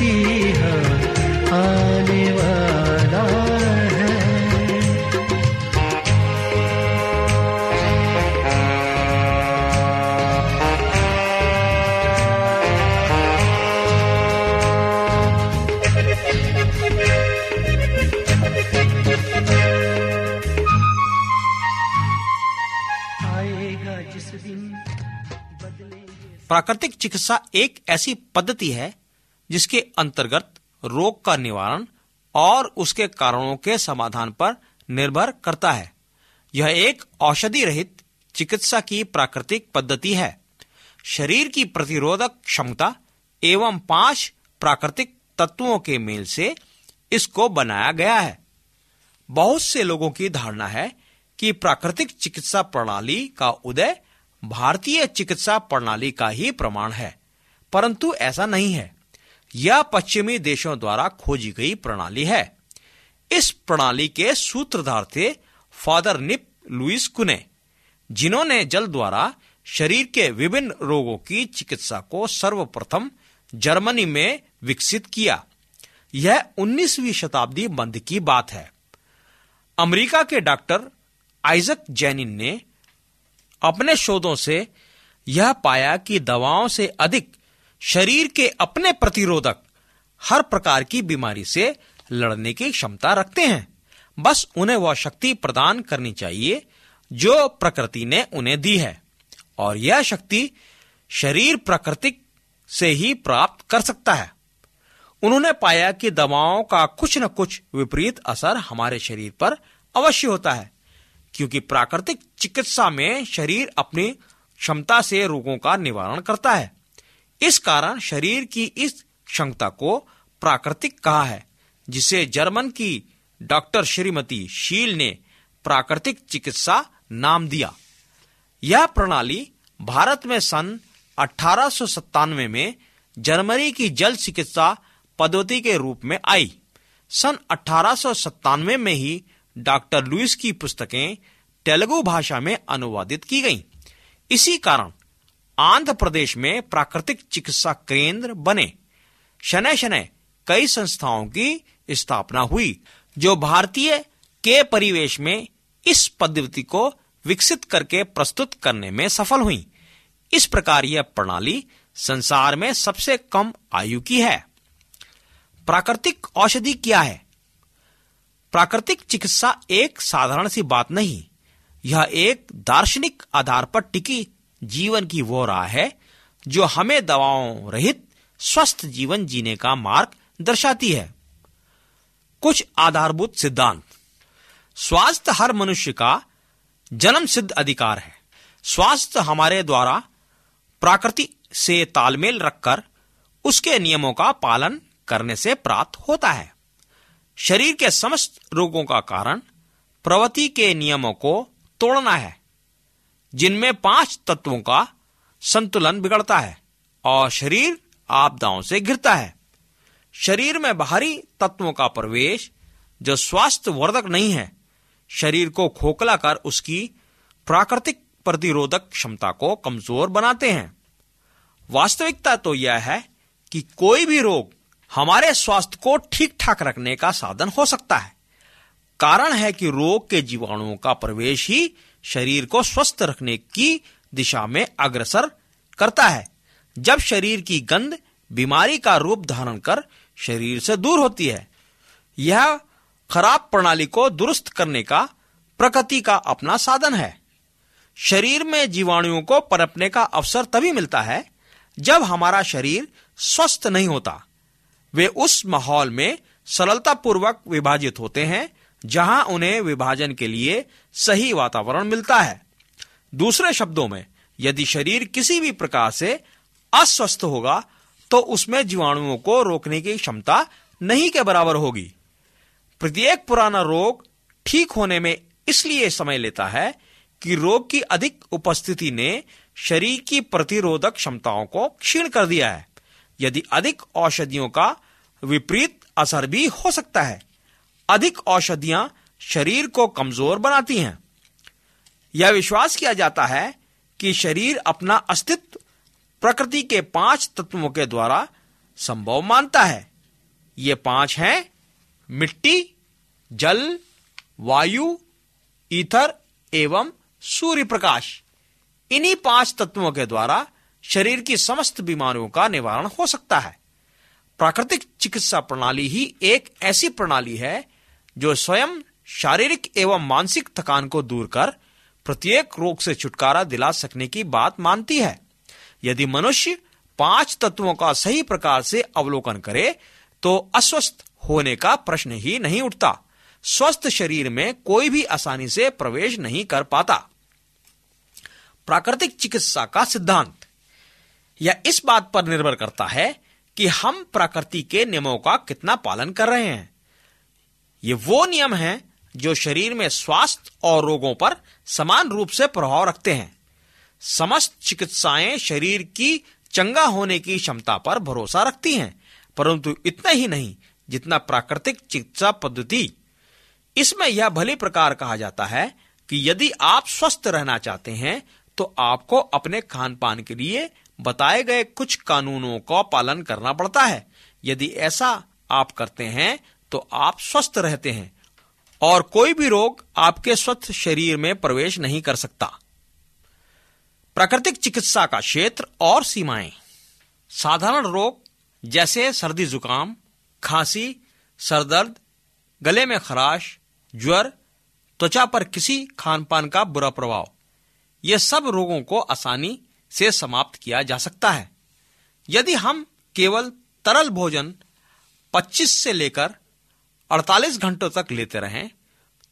मसीहा आने वाला प्राकृतिक चिकित्सा एक ऐसी पद्धति है जिसके अंतर्गत रोग का निवारण और उसके कारणों के समाधान पर निर्भर करता है। यह एक औषधि रहित चिकित्सा की प्राकृतिक पद्धति है। शरीर की प्रतिरोधक क्षमता एवं पाँच प्राकृतिक तत्वों के मेल से इसको बनाया गया है। बहुत से लोगों की धारणा है कि प्राकृतिक चिकित्सा प्रणाली का उदय भारतीय चिकित्सा प्रणाली का ही प्रमाण है, परंतु ऐसा नहीं है। यह पश्चिमी देशों द्वारा खोजी गई प्रणाली है। इस प्रणाली के सूत्रधार थे फादर निप लुइस कुने, जिन्होंने जल द्वारा शरीर के विभिन्न रोगों की चिकित्सा को सर्वप्रथम जर्मनी में विकसित किया। यह 19वीं शताब्दी मध्य की बात है। अमेरिका के डॉक्टर आइजक जैनिन ने अपने शोधों से यह पाया कि दवाओं से अधिक शरीर के अपने प्रतिरोधक हर प्रकार की बीमारी से लड़ने की क्षमता रखते हैं। बस उन्हें वह शक्ति प्रदान करनी चाहिए जो प्रकृति ने उन्हें दी है और यह शक्ति शरीर प्राकृतिक से ही प्राप्त कर सकता है। उन्होंने पाया कि दवाओं का कुछ न कुछ विपरीत असर हमारे शरीर पर अवश्य होता है, क्योंकि प्राकृतिक चिकित्सा में शरीर अपनी क्षमता से रोगों का निवारण करता है। इस कारण शरीर की इस क्षमता को प्राकृतिक कहा है, जिसे जर्मन की डॉक्टर श्रीमती शील ने प्राकृतिक चिकित्सा नाम दिया यह प्रणाली भारत में सन अठारह सौ सतानवे में जर्मनी की जल चिकित्सा पद्धति के रूप में आई सन अठारह सौ सत्तानवे में ही डॉक्टर लुइस की पुस्तकें तेलुगु भाषा में अनुवादित की गईं। इसी कारण आंध्र प्रदेश में प्राकृतिक चिकित्सा केंद्र बने। शनय शनय कई संस्थाओं की स्थापना हुई, जो भारतीय के परिवेश में इस पद्धति को विकसित करके प्रस्तुत करने में सफल हुई। इस प्रकार यह प्रणाली संसार में सबसे कम आयु की है। प्राकृतिक औषधि क्या है? प्राकृतिक चिकित्सा एक साधारण सी बात नहीं, यह एक दार्शनिक आधार पर टिकी जीवन की वो राह है जो हमें दवाओं रहित स्वस्थ जीवन जीने का मार्ग दर्शाती है। कुछ आधारभूत सिद्धांत। स्वास्थ्य हर मनुष्य का जन्म सिद्ध अधिकार है। स्वास्थ्य हमारे द्वारा प्रकृति से तालमेल रखकर उसके नियमों का पालन करने से प्राप्त होता है। शरीर के समस्त रोगों का कारण प्रवृत्ति के नियमों को तोड़ना है। जिनमें पाँच तत्वों का संतुलन बिगड़ता है और शरीर आपदाओं से घिरता है। शरीर में बाहरी तत्वों का प्रवेश जो स्वास्थ्य वर्धक नहीं है, शरीर को खोखला कर उसकी प्राकृतिक प्रतिरोधक क्षमता को कमज़ोर बनाते हैं। वास्तविकता तो यह है कि कोई भी रोग हमारे स्वास्थ्य को ठीक ठाक रखने का साधन हो सकता है। कारण है कि रोग के जीवाणुओं का प्रवेश ही शरीर को स्वस्थ रखने की दिशा में अग्रसर करता है। जब शरीर की गंध बीमारी का रूप धारण कर शरीर से दूर होती है, यह खराब प्रणाली को दुरुस्त करने का प्रकृति का अपना साधन है। शरीर में जीवाणुओं को परपने का अवसर तभी मिलता है जब हमारा शरीर स्वस्थ नहीं होता। वे उस माहौल में सरलतापूर्वक विभाजित होते हैं जहाँ उन्हें विभाजन के लिए सही वातावरण मिलता है। दूसरे शब्दों में, यदि शरीर किसी भी प्रकार से अस्वस्थ होगा तो उसमें जीवाणुओं को रोकने की क्षमता नहीं के बराबर होगी। प्रत्येक पुराना रोग ठीक होने में इसलिए समय लेता है कि रोग की अधिक उपस्थिति ने शरीर की प्रतिरोधक क्षमताओं को क्षीण कर दिया है। यदि अधिक औषधियों का विपरीत असर भी हो सकता है अधिक औषधियाँ शरीर को कमज़ोर बनाती हैं। यह विश्वास किया जाता है कि शरीर अपना अस्तित्व प्रकृति के पाँच तत्वों के द्वारा संभव मानता है। ये पाँच हैं, मिट्टी, जल, वायु, ईथर एवं सूर्य प्रकाश इन्हीं पाँच तत्वों के द्वारा शरीर की समस्त बीमारियों का निवारण हो सकता है। प्राकृतिक चिकित्सा प्रणाली ही एक ऐसी प्रणाली है जो स्वयं शारीरिक एवं मानसिक थकान को दूर कर प्रत्येक रोग से छुटकारा दिला सकने की बात मानती है। यदि मनुष्य पाँच तत्वों का सही प्रकार से अवलोकन करे तो अस्वस्थ होने का प्रश्न ही नहीं उठता। स्वस्थ शरीर में कोई भी आसानी से प्रवेश नहीं कर पाता। प्राकृतिक चिकित्सा का सिद्धांत। यह इस बात पर निर्भर करता है कि हम प्रकृति के नियमों का कितना पालन कर रहे हैं। ये वो नियम हैं जो शरीर में स्वास्थ्य और रोगों पर समान रूप से प्रभाव रखते हैं। समस्त चिकित्साएँ शरीर की चंगा होने की क्षमता पर भरोसा रखती हैं, परंतु इतना ही नहीं जितना प्राकृतिक चिकित्सा पद्धति। इसमें यह भली प्रकार कहा जाता है कि यदि आप स्वस्थ रहना चाहते हैं तो आपको अपने खान पान के लिए बताए गए कुछ कानूनों का पालन करना पड़ता है। यदि ऐसा आप करते हैं तो आप स्वस्थ रहते हैं और कोई भी रोग आपके स्वस्थ शरीर में प्रवेश नहीं कर सकता। प्राकृतिक चिकित्सा का क्षेत्र और सीमाएँ। साधारण रोग जैसे सर्दी जुकाम, खांसी, सरदर्द, गले में खराश, ज्वर, त्वचा पर किसी खान पान का बुरा प्रभाव, ये सब रोगों को आसानी से समाप्त किया जा सकता है। यदि हम केवल तरल भोजन 25 से लेकर 48 घंटों तक लेते रहें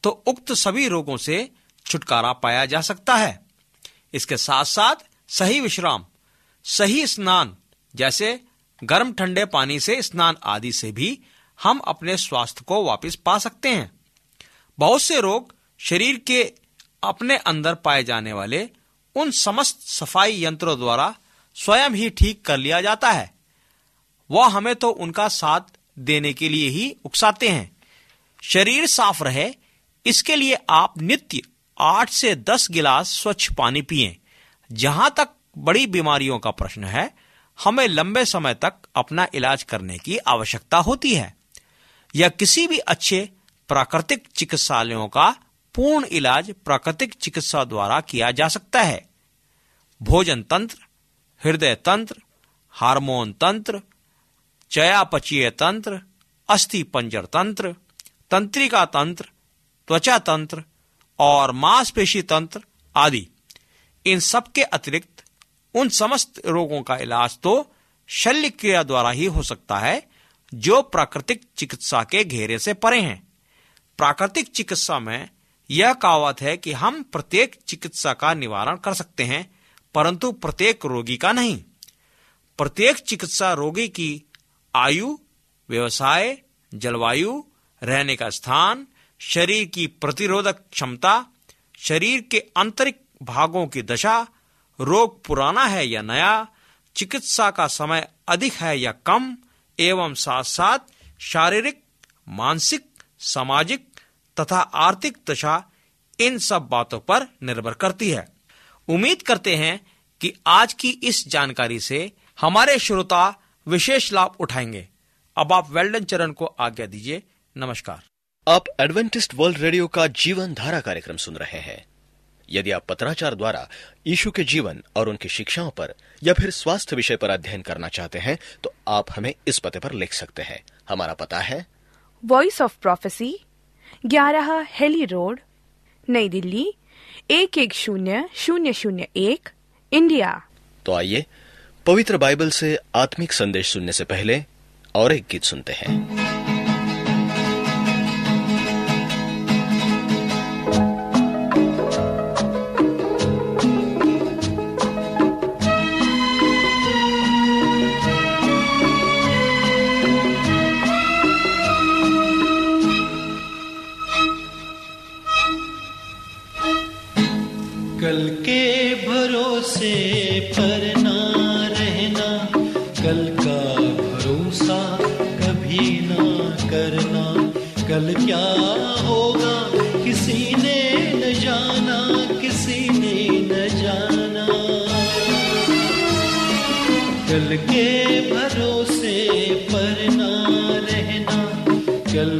तो उक्त सभी रोगों से छुटकारा पाया जा सकता है। इसके साथ साथ सही विश्राम, सही स्नान, जैसे गर्म ठंडे पानी से स्नान आदि से भी हम अपने स्वास्थ्य को वापस पा सकते हैं। बहुत से रोग शरीर के अपने अंदर पाए जाने वाले उन समस्त सफ़ाई यंत्रों द्वारा स्वयं ही ठीक कर लिया जाता है। वह हमें तो उनका साथ देने के लिए ही उकसाते हैं। शरीर साफ़ रहे, इसके लिए आप नित्य आठ से दस गिलास स्वच्छ पानी पिए। जहाँ तक बड़ी बीमारियों का प्रश्न है, हमें लंबे समय तक अपना इलाज करने की आवश्यकता होती है। या किसी भी अच्छे प्राकृतिक चिकित्सालयों का पूर्ण इलाज प्राकृतिक चिकित्सा द्वारा किया जा सकता है। भोजन तंत्र, हृदय तंत्र, हार्मोन तंत्र चयापचीय तंत्र अस्थि पंजर तंत्र तंत्रिका तंत्र त्वचा तंत्र और मांसपेशी तंत्र आदि। इन सब के अतिरिक्त उन समस्त रोगों का इलाज तो शल्य क्रिया द्वारा ही हो सकता है, जो प्राकृतिक चिकित्सा के घेरे से परे हैं। प्राकृतिक चिकित्सा में यह कहावत है कि हम प्रत्येक चिकित्सा का निवारण कर सकते हैं, परंतु प्रत्येक रोगी का नहीं। प्रत्येक चिकित्सा रोगी की आयु, व्यवसाय, जलवायु, रहने का स्थान, शरीर की प्रतिरोधक क्षमता, शरीर के आंतरिक भागों की दशा, रोग पुराना है या नया, चिकित्सा का समय अधिक है या कम, एवं साथ साथ शारीरिक, मानसिक, सामाजिक तथा आर्थिक दशा, इन सब बातों पर निर्भर करती है। उम्मीद करते हैं कि आज की इस जानकारी से हमारे श्रोता विशेष लाभ उठाएँगे। अब आप वेल्डन चरण को आज्ञा दीजिए। नमस्कार। आप एडवेंटिस्ट वर्ल्ड रेडियो का जीवन धारा कार्यक्रम सुन रहे हैं। यदि आप पत्राचार द्वारा यीशु के जीवन और उनकी शिक्षाओं पर या फिर स्वास्थ्य विषय पर अध्ययन करना चाहते हैं तो आप हमें इस पते पर लिख सकते हैं। हमारा पता है। वॉइस ऑफ़ प्रोफेसी ग्यारह हेली रोड नई दिल्ली एक एक शून्य शून्य शून्य एक इंडिया। तो आइए पवित्र बाइबल से आत्मिक संदेश सुनने से पहले और एक गीत सुनते हैं। कल क्या होगा? किसी ने न जाना, किसी ने न जाना। कल के भरोसे पर ना रहना, कल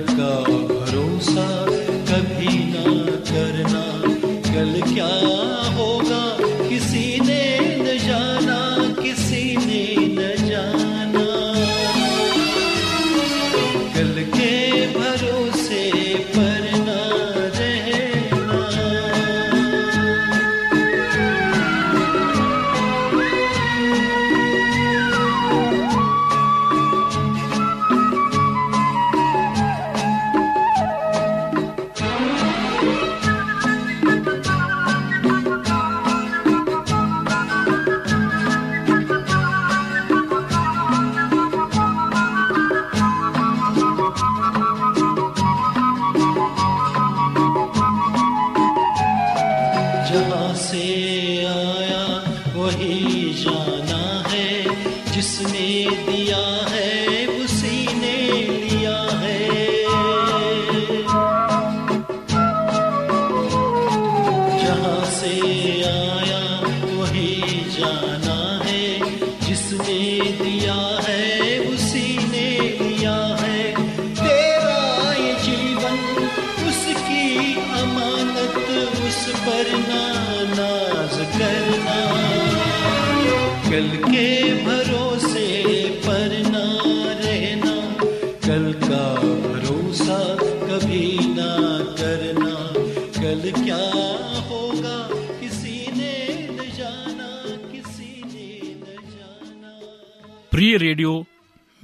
प्रिय रेडियो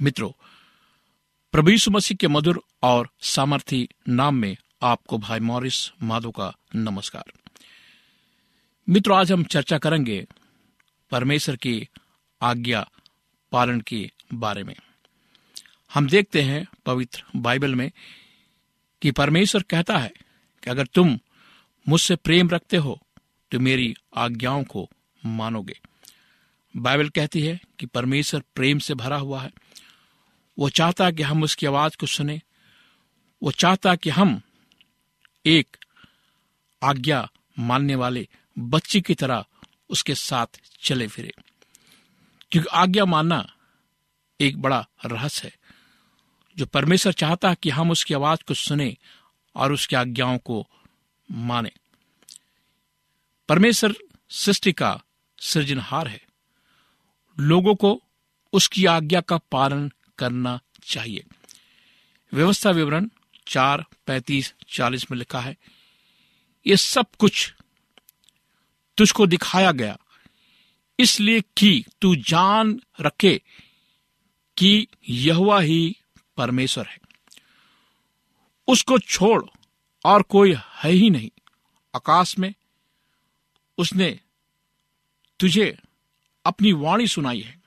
मित्रों, प्रभु मसीह के मधुर और सामर्थी नाम में आपको भाई मॉरिस माधो का नमस्कार। मित्रों, आज हम चर्चा करेंगे परमेश्वर की आज्ञा पालन के बारे में। हम देखते हैं पवित्र बाइबल में कि परमेश्वर कहता है कि अगर तुम मुझसे प्रेम रखते हो तो मेरी आज्ञाओं को मानोगे। बाइबल कहती है कि परमेश्वर प्रेम से भरा हुआ है। वो चाहता कि हम उसकी आवाज़ को सुने। वो चाहता कि हम एक आज्ञा मानने वाले बच्चे की तरह उसके साथ चले फिरे। क्योंकि आज्ञा मानना एक बड़ा रहस्य है। जो परमेश्वर चाहता कि हम उसकी आवाज़ को सुने और उसकी आज्ञाओं को माने। परमेश्वर सृष्टि का सृजनहार है। लोगों को उसकी आज्ञा का पालन करना चाहिए। व्यवस्था विवरण चार पैतीस चालीस में लिखा है, ये सब कुछ तुझको दिखाया गया। इसलिए कि तू जान रखे कि यहुआ ही परमेश्वर है। उसको छोड़ और कोई है ही नहीं। आकाश में उसने तुझे अपनी वाणी सुनाई है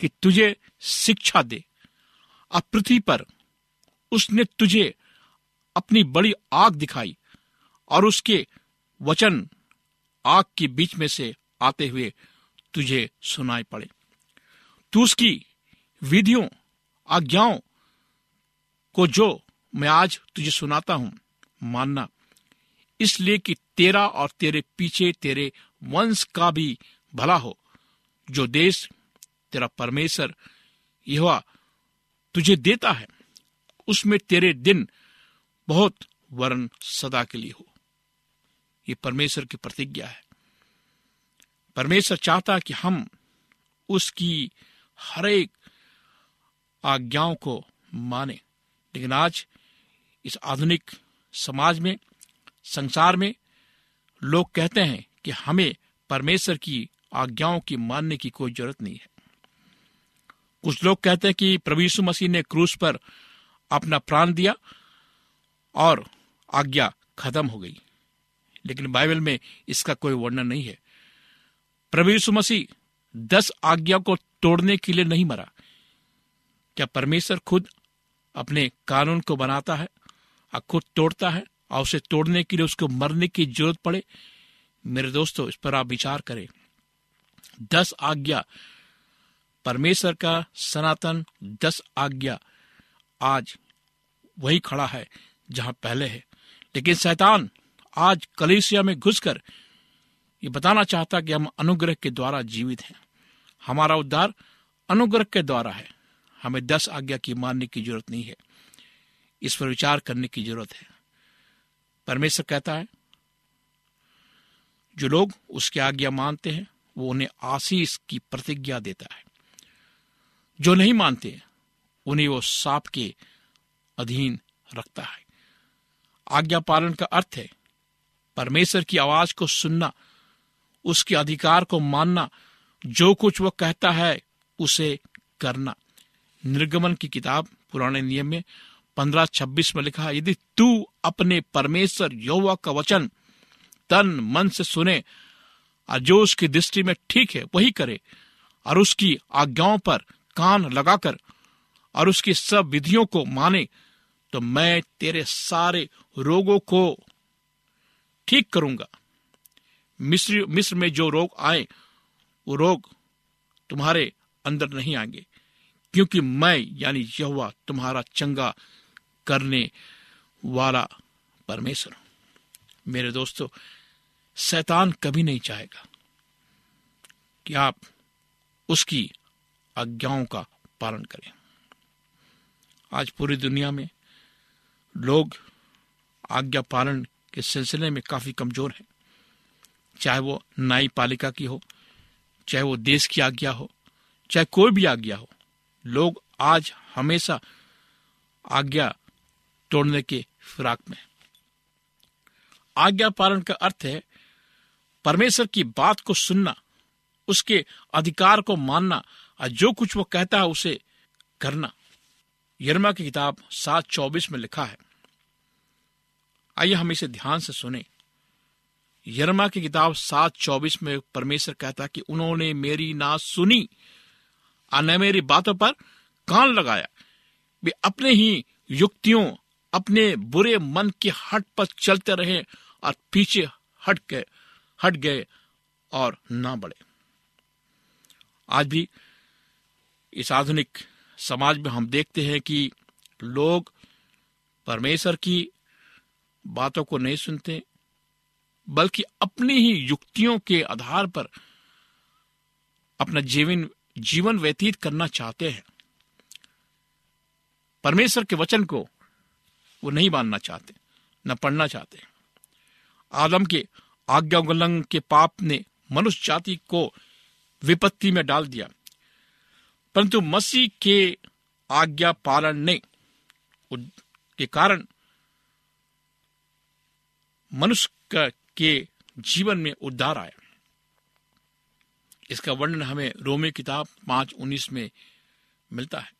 कि तुझे शिक्षा दे। अब पृथ्वी पर उसने तुझे अपनी बड़ी आग दिखाई और उसके वचन आग के बीच में से आते हुए तुझे सुनाई पड़े। तू उसकी विधियों, आज्ञाओं को जो मैं आज तुझे सुनाता हूँ मानना। इसलिए कि तेरा और तेरे पीछे तेरे वंश का भी भला हो। जो देश तेरा परमेश्वर यह तुझे देता है, उसमें तेरे दिन बहुत वर्ण सदा के लिए हो। ये परमेश्वर की प्रतिज्ञा है। परमेश्वर चाहता कि हम उसकी हर एक आज्ञाओं को माने। लेकिन आज इस आधुनिक समाज में, संसार में, लोग कहते हैं कि हमें परमेश्वर की आज्ञाओं की मानने की कोई ज़रूरत नहीं है। कुछ लोग कहते हैं कि प्रभु यीशु मसीह ने क्रूस पर अपना प्राण दिया और आज्ञा खत्म हो गई। लेकिन बाइबल में इसका कोई वर्णन नहीं है। प्रभु यीशु मसीह दस आज्ञा को तोड़ने के लिए नहीं मरा। क्या परमेश्वर खुद अपने कानून को बनाता है? और खुद तोड़ता है और उसे तोड़ने के लिए उसको मरने की ज़रूरत पड़े। मेरे दोस्तों, इस पर आप विचार करें। दस आज्ञा। परमेश्वर का सनातन दस आज्ञा आज वही खड़ा है जहाँ पहले है। लेकिन शैतान आज कलेसिया में घुसकर ये बताना चाहता कि हम अनुग्रह के द्वारा जीवित हैं। हमारा उद्धार अनुग्रह के द्वारा है। हमें दस आज्ञा की मानने की ज़रूरत नहीं है। इस पर विचार करने की ज़रूरत है। परमेश्वर कहता है, जो लोग उसकी आज्ञा मानते हैं, वो उन्हें आशीष की प्रतिज्ञा देता है। जो नहीं मानते, उन्हें वो साप के अधीन रखता है। आज्ञा पालन का अर्थ है, परमेश्वर की आवाज़ को सुनना, उसके अधिकार को मानना, जो कुछ वह कहता है, उसे करना। निर्गमन की किताब, पुराने नियम में पंद्रह छब्बीस में लिखा, यदि तू अपने परमेश्वर यौवा का वचन तन मन से सुने और जो उसकी दृष्टि में ठीक है, वही करे और उसकी आज्ञाओं पर कान लगाकर और उसकी सब विधियों को माने तो मैं तेरे सारे रोगों को ठीक करूँगा। मिस्र मिस्र में जो रोग आए, वो रोग तुम्हारे अंदर नहीं आएँगे, क्योंकि मैं, यानी यहुआ तुम्हारा चंगा करने वाला परमेश्वर मेरे दोस्तों, शैतान कभी नहीं चाहेगा कि आप उसकी आज्ञाओं का पालन करें। आज पूरी दुनिया में लोग आज्ञा पालन के सिलसिले में काफ़ी कमज़ोर हैं। चाहे वो न्यायपालिका की हो, चाहे वो देश की आज्ञा हो, चाहे कोई भी आज्ञा हो, लोग आज हमेशा आज्ञा तोड़ने के फिराक में। आज्ञा पालन का अर्थ है, परमेश्वर की बात को सुनना, उसके अधिकार को मानना, और जो कुछ वो कहता है उसे करना। यरमा की किताब सात चौबीस में लिखा है। आइए हम इसे ध्यान से सुने। यरमा की किताब सात चौबीस में परमेश्वर कहता कि उन्होंने मेरी ना सुनी, और न मेरी बातों पर कान लगाया। वे अपने ही युक्तियों अपने बुरे मन की हट पर चलते रहे और पीछे हट गए हट गए और ना बढ़े। आज भी इस आधुनिक समाज में हम देखते हैं कि लोग परमेश्वर की बातों को नहीं सुनते, बल्कि अपनी ही युक्तियों के आधार पर अपना जीवन जीवन व्यतीत करना चाहते हैं। परमेश्वर के वचन को वो नहीं मानना चाहते, न पढ़ना चाहते। आदम के आज्ञा उल्लंघन के पाप ने मनुष्य जाति को विपत्ति में डाल दिया। परंतु मसीह के आज्ञा पालन ने के कारण मनुष्य के जीवन में उद्धार आया। इसका वर्णन हमें रोमे किताब पाँच उन्नीस में मिलता है।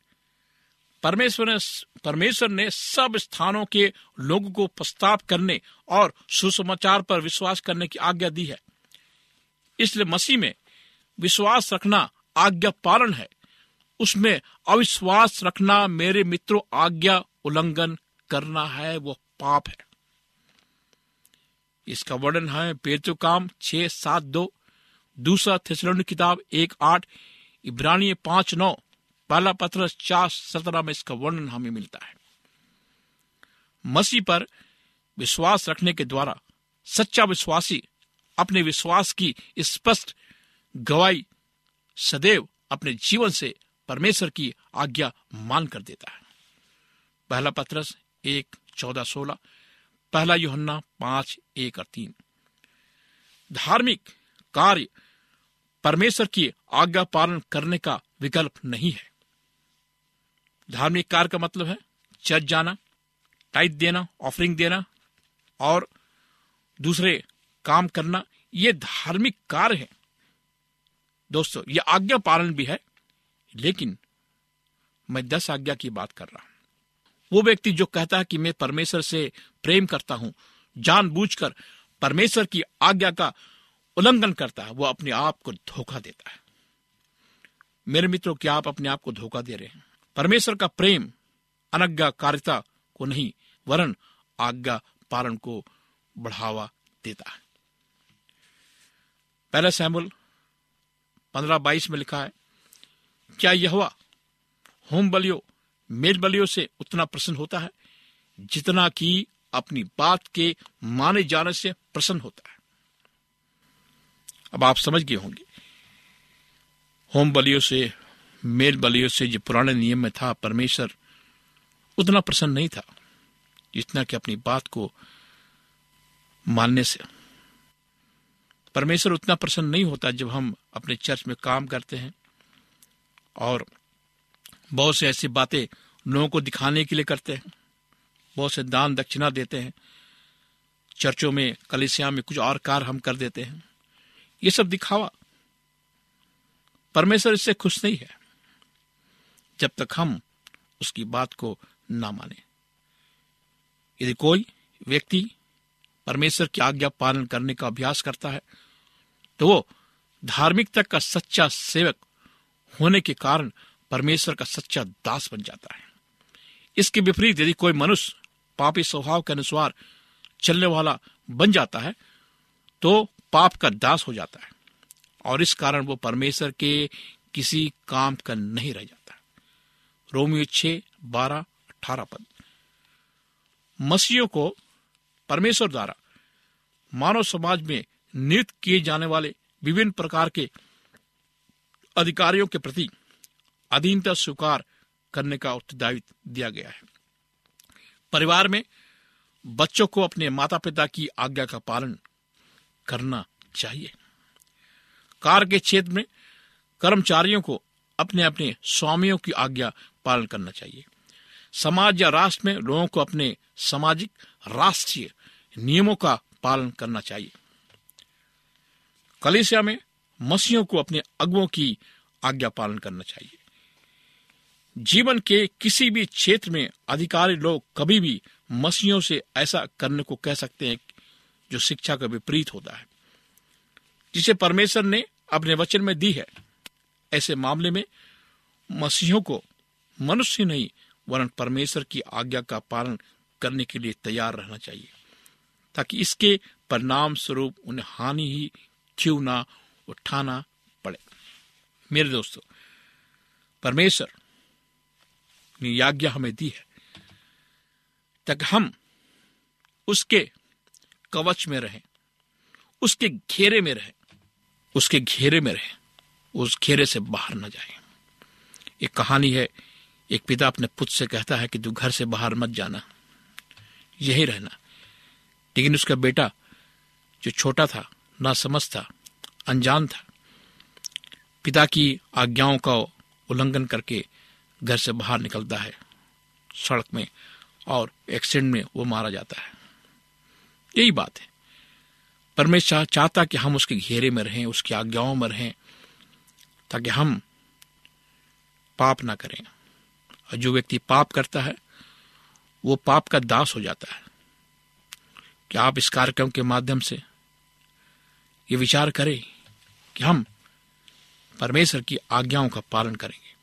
परमेश्वर ने परमेश्वर ने सब स्थानों के लोगों को प्रस्ताव करने और सुसमाचार पर विश्वास करने की आज्ञा दी है। इसलिए मसीह में विश्वास रखना आज्ञा पालन है। उसमें अविश्वास रखना मेरे मित्रों, आज्ञा उल्लंघन करना है, वो पाप है। इसका वर्णन है पेतु काम छह सात दो, दूसरा थिसलोन किताब एक आठ इब्रानी पाँच नौ पहला पत्र चार सत्रह में इसका वर्णन हमें मिलता है। मसीह पर विश्वास रखने के द्वारा सच्चा विश्वासी अपने विश्वास की स्पष्ट गवाही सदैव अपने जीवन से परमेश्वर की आज्ञा मान कर देता है। पहला पत्रस एक, चौदह, सोलह, पहला योहन्ना पाँच, एक और तीन। धार्मिक कार्य परमेश्वर की आज्ञा पालन करने का विकल्प नहीं है। धार्मिक कार्य का मतलब है चर्च जाना टाइट देना ऑफरिंग देना और दूसरे काम करना, ये धार्मिक कार्य है। दोस्तों, ये आज्ञा पालन भी है, लेकिन मैं दस आज्ञा की बात कर रहा हूँ। वो व्यक्ति जो कहता है कि मैं परमेश्वर से प्रेम करता हूँ, जानबूझकर परमेश्वर की आज्ञा का उल्लंघन करता है, वो अपने आप को धोखा देता है। मेरे मित्रों, क्या आप अपने आप को धोखा दे रहे हैं? परमेश्वर का प्रेम अनज्ञाकारिता को नहीं, वरन आज्ञा पालन को बढ़ावा देता है। पहला सैमुल पंद्रह बाईस में लिखा है, क्या यह हुआ होम बलियो, मेल बलियों से उतना प्रसन्न होता है, जितना कि अपनी बात के माने जाने से प्रसन्न होता है? अब आप समझ गए होंगे। होम बलियों से मेल बलियों से जो पुराने नियम में था, परमेश्वर उतना प्रसन्न नहीं था, जितना कि अपनी बात को मानने से। परमेश्वर उतना प्रसन्न नहीं होता जब हम अपने चर्च में काम करते हैं और बहुत से ऐसी बातें लोगों को दिखाने के लिए करते हैं, बहुत से दान दक्षिणा देते हैं, चर्चों में, कलिसिया में कुछ और कार्य हम कर देते हैं। ये सब दिखावा। परमेश्वर इससे खुश नहीं है। जब तक हम उसकी बात को ना माने। यदि कोई व्यक्ति परमेश्वर की आज्ञा पालन करने का अभ्यास करता है तो वो धार्मिकता का सच्चा सेवक होने के कारण परमेश्वर का सच्चा दास बन जाता है। इसके विपरीत यदि कोई मनुष्य पापी स्वभाव के अनुसार चलने वाला बन जाता है तो पाप का दास हो जाता है और इस कारण वो परमेश्वर के किसी काम का नहीं रह जाता। रोमियो छ बारह, अठारह पद। मसीहों को परमेश्वर द्वारा मानव समाज में नियुक्त किए जाने वाले विभिन्न प्रकार के अधिकारियों के प्रति अधीनता स्वीकार करने का उत्तरदायित्व दिया गया है। परिवार में बच्चों को अपने माता पिता की आज्ञा का पालन करना चाहिए। कार्य के क्षेत्र में कर्मचारियों को अपने अपने स्वामियों की आज्ञा पालन करना चाहिए। समाज या राष्ट्र में लोगों को अपने सामाजिक, राष्ट्रीय नियमों का पालन करना चाहिए। कलेसिया में मसीहों को अपने अगुओं की आज्ञा पालन करना चाहिए। जीवन के किसी भी क्षेत्र में अधिकारी लोग कभी भी मसीहों से ऐसा करने को कह सकते हैं जो शिक्षा का विपरीत होता है, जिसे परमेश्वर ने अपने वचन में दी है। ऐसे मामले में मसीहों को मनुष्य नहीं, वरन परमेश्वर की आज्ञा का पालन करने के लिए तैयार रहना चाहिए, ताकि इसके परिणाम स्वरूप उन्हें हानि ही क्यों ना उठाना पड़े। मेरे दोस्तों, परमेश्वर ने आज्ञा हमें दी है, ताकि हम उसके कवच में रहें, उसके घेरे में रहें, उसके घेरे में रहें। उस घेरे से बाहर न जाए। एक कहानी है, एक पिता अपने पुत्र से कहता है कि तू घर से बाहर मत जाना, यही रहना। लेकिन उसका बेटा, जो छोटा था ना समझ था, अनजान था, पिता की आज्ञाओं का उल्लंघन करके घर से बाहर निकलता है। सड़क में और एक्सीडेंट में वो मारा जाता है। यही बात है। परमेश्वर चाहता कि हम उसके घेरे में रहें, उसकी आज्ञाओं में रहें ताकि हम पाप ना करें। और जो व्यक्ति पाप करता है, वो पाप का दास हो जाता है। क्या आप इस कार्यक्रम के माध्यम से ये विचार करें कि हम परमेश्वर की आज्ञाओं का पालन करेंगे?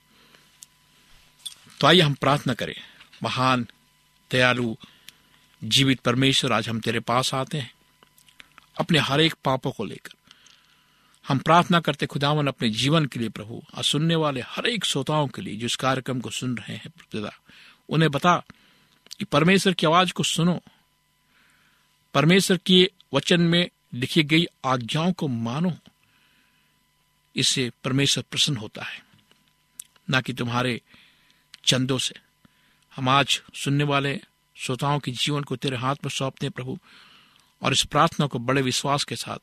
तो आइए हम प्रार्थना करें। महान, दयालु, जीवित परमेश्वर, आज हम तेरे पास आते हैं, अपने हर एक पापों को लेकर। हम प्रार्थना करते खुदावन अपने जीवन के लिए प्रभु, और सुनने वाले हर एक श्रोताओं के लिए जो इस कार्यक्रम को सुन रहे हैं प्रतिदा उन्हें बता कि परमेश्वर की आवाज़ को सुनो। परमेश्वर के वचन में लिखी गई आज्ञाओं को मानो। इससे परमेश्वर प्रसन्न होता है। ना कि तुम्हारे चंदों से। हम आज सुनने वाले श्रोताओं के जीवन को तेरे हाथ में सौंपते प्रभु, और इस प्रार्थना को बड़े विश्वास के साथ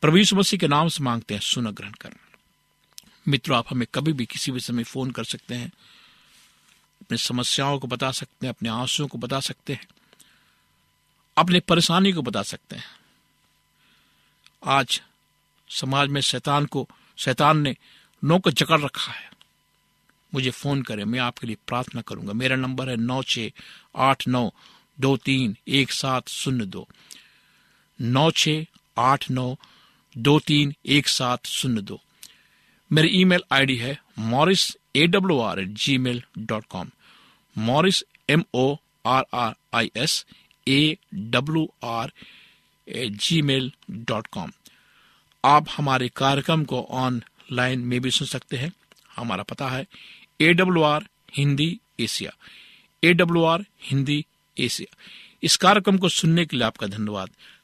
प्रभु यीशु मसीह के नाम से मांगते हैं, सुन ग्रहण कर मित्रों, आप हमें कभी भी किसी भी समय फ़ोन कर सकते हैं। अपनी समस्याओं को बता सकते हैं, अपने आंसुओं को बता सकते हैं। अपनी परेशानी को बता सकते हैं। आज समाज में शैतान को, शैतान ने नौकर जकड़ रखा है। मुझे फ़ोन करें, मैं आपके लिए प्रार्थना करूँगा। मेरा नंबर है नौ छ आठ नौ दो तीन एक सात शून्य दो। नौ छ आठ नौ दो तीन एक सात शून्य दो। मेरी ईमेल आईडी है Morris A W R at Gmail dot com. Morris M O R R I S A W R at Gmail dot com. आप हमारे कार्यक्रम को ऑनलाइन में भी सुन सकते हैं। हमारा पता है A W R Hindi Asia. A W R Hindi Asia. इस कार्यक्रम को सुनने के लिए आपका धन्यवाद।